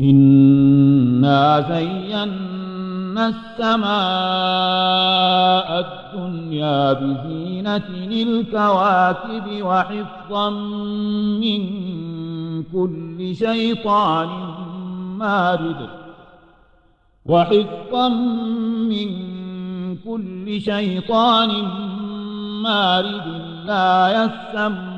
إنا زينا السماء الدنيا بزينة الكواكب وحفظا من كل شيطان مارد وحفظا من كل شيطان مارد لا يسمى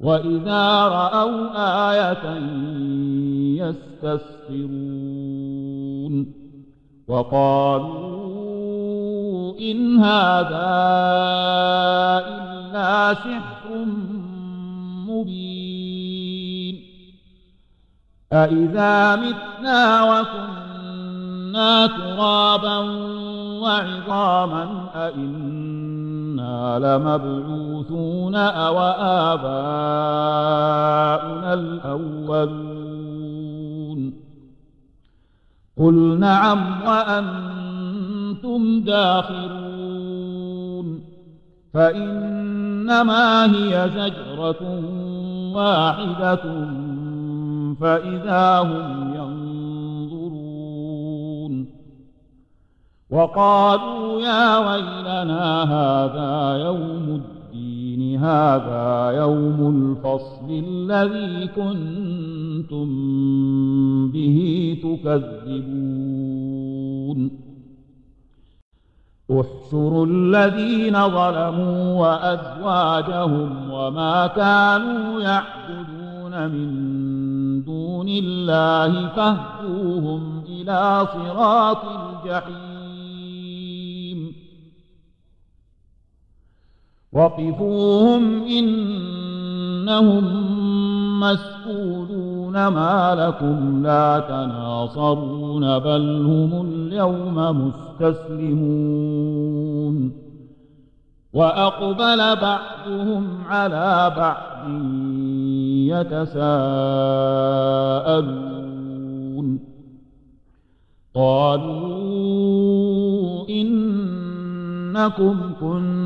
وإذا رأوا آية يستسخرون وقالوا إن هذا إلا سحر مبين أإذا متنا وكنا ترابا وعظاما أئنا لمبعوثون أو آباؤنا الأولون قل نعم وأنتم داخرون فإنما هي زجرة واحدة فإذا هم ينظرون وقالوا يا ويلنا هذا يوم الدين هذا يوم الفصل الذي كنتم به تكذبون. احشروا الذين ظلموا وأزواجهم وما كانوا يعبدون من دون الله فاهدوهم إلى صراط الجحيم. وقفوهم إنهم مسؤولون ما لكم لا تناصرون بل هم اليوم مستسلمون وأقبل بعضهم على بعض يتساءلون قالوا إنكم كنتم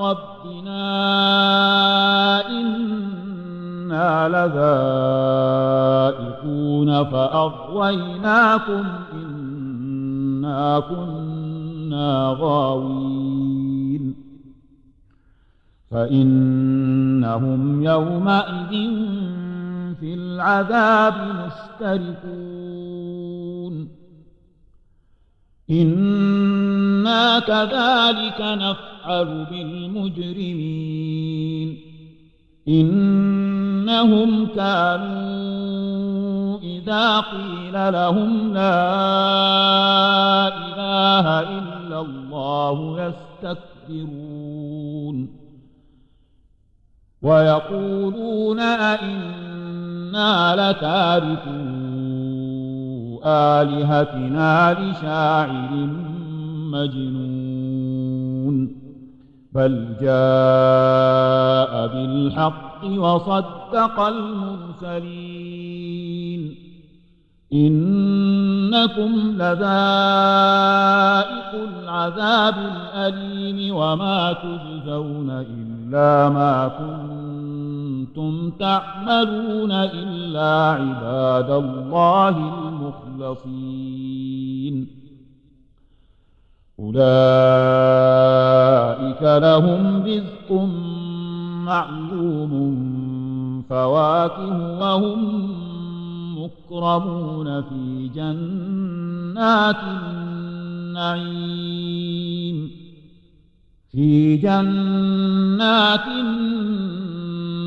ربنا إنا لذائقون فأغويناكم إنا كنا غاوين فإنهم يومئذ في العذاب مشتركون إنا كذلك نفعل بالمجرمين إنهم كانوا إذا قيل لهم لا إله إلا الله يستكبرون ويقولون أئنا لتاركوا آلهتنا لشاعر مجنون. بل جاء بالحق وصدق المرسلين. إنكم لذائق العذاب الأليم وما تجزون إلا ما كنتم تعملون إلا عباد الله المخلصين. أولئك لهم رزق معلوم فواكه وهم مكرمون في جنات النعيم. في جنات النعيم.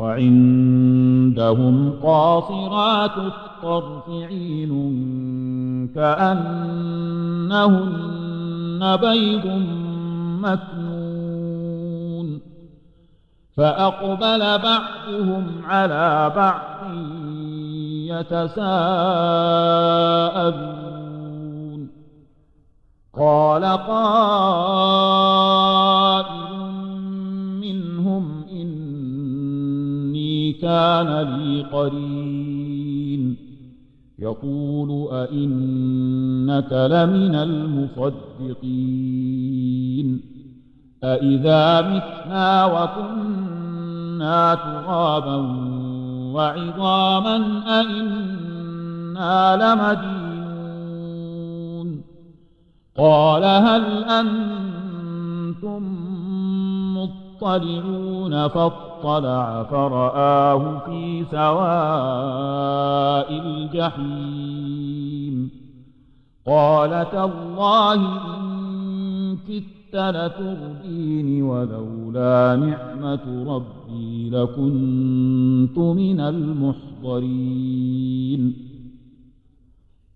وعندهم قاصرات الطرف عين كأنهن بيض مكنون. فأقبل بعضهم على بعض يتساءلون. قال قائل كان لي قرين. يقول أئنك لمن المصدقين. أإذا متنا وكنا ترابا وعظاما أئنا لمدينون. قال هل أنتم مطلعون فاطلع فرآه في سواء الجحيم. قال تالله إن كدت لتردين ولولا نعمة ربي لكنت من المحضرين.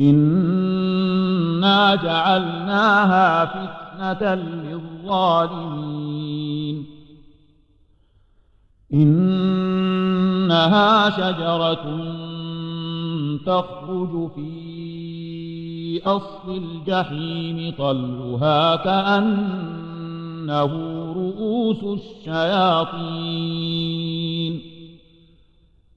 إنا جعلناها فتنة للظالمين إنها شجرة تخرج في أصل الجحيم طلها كأنه رؤوس الشياطين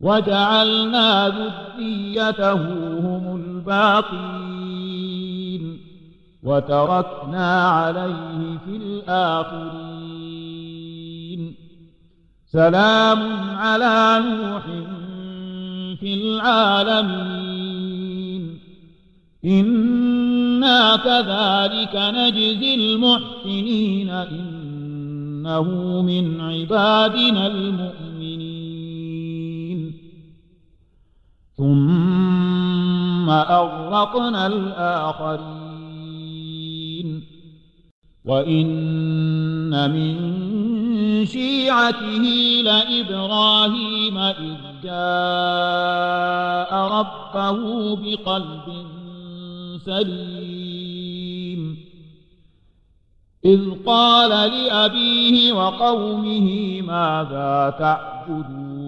وجعلنا ذريته هم الباقين وتركنا عليه في الآخرين. سلام على نوح في العالمين. إنا كذلك نجزي المحسنين. إنه من عبادنا المؤمنين. ثم أغرقنا الآخرين. وإن من شيعته لإبراهيم إذ جاء ربه بقلب سليم. إذ قال لأبيه وقومه ماذا تعبدون؟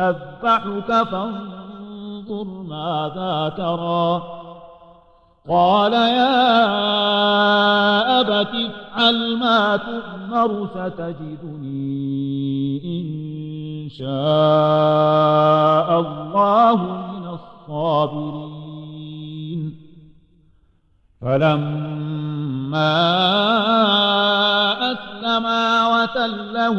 أذبحك فانظر ماذا ترى. قال يا أبت افعل ما تؤمر ستجدني إن شاء الله من الصابرين. فلما أسلما وتله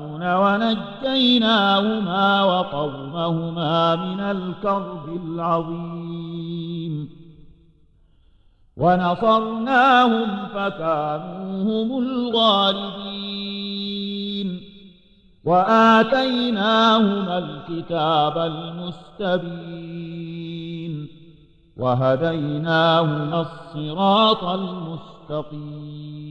ونجيناهما وقومهما من الكرب العظيم. ونصرناهم فكانوا هم الغالبين. وآتيناهما الكتاب المستبين. وهديناهما الصراط المستقيم.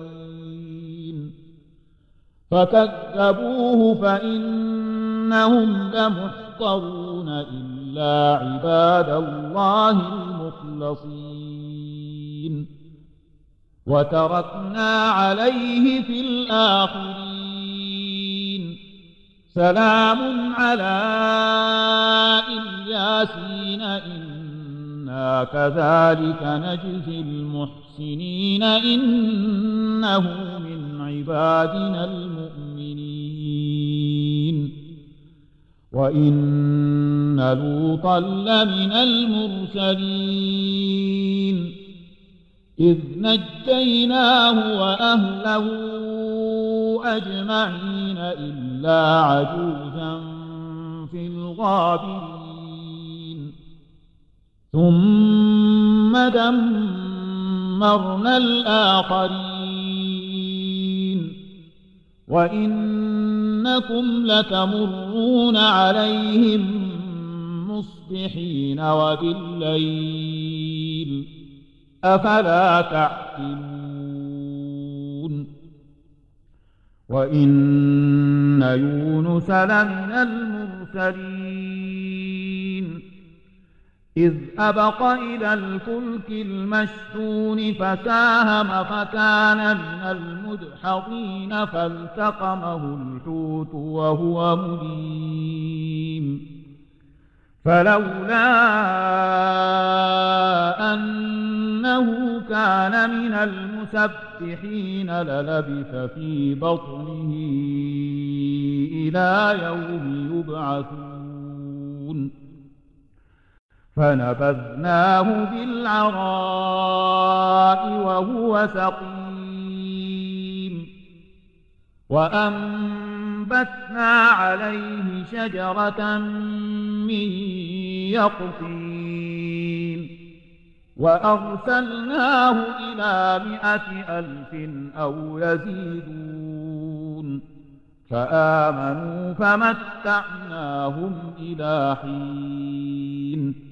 فكذبوه فإنهم لمحضرون إلا عباد الله المخلصين. وتركنا عليه في الآخرين. سلام على إلياسين إنا كذلك نجزي المحسنين إنه من عبادنا المؤمنين. وإن لوطا لمن المرسلين. إذ نجيناه وأهله أجمعين إلا عجوزا في الغابرين. ثم دمرنا الآخرين. وإنكم لتمرون عليهم مصبحين وبالليل. أفلا تعقلون. وإن يونس لمن المرسلين. إذ أبق إلى الفلك المشحون فساهم فكان من المدحضين فالتقمه الحوت وهو مليم. فلولا أنه كان من المسبحين للبث في بطنه إلى يوم يبعثون. فنبذناه بالعراء وهو سقيم. وأنبتنا عليه شجرة من يقطين. وأرسلناه إلى مائة ألف أو يزيدون. فآمنوا فمتعناهم إلى حين.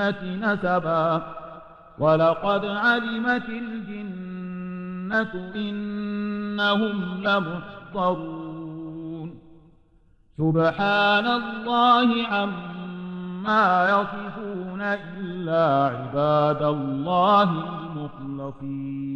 الجنة نسبا. ولقد علمت الجنة إنهم لمحضرون. سبحان الله عما يصفون إلا عباد الله المخلصين.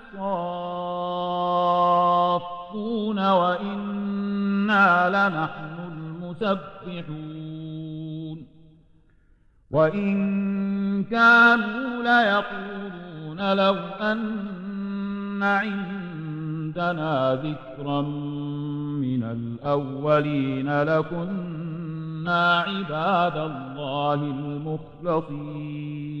الصافون وإنا لنحن المسبحون. وإن كانوا ليقولون لو أن عندنا ذكرا من الأولين لكنا عباد الله المخلصين.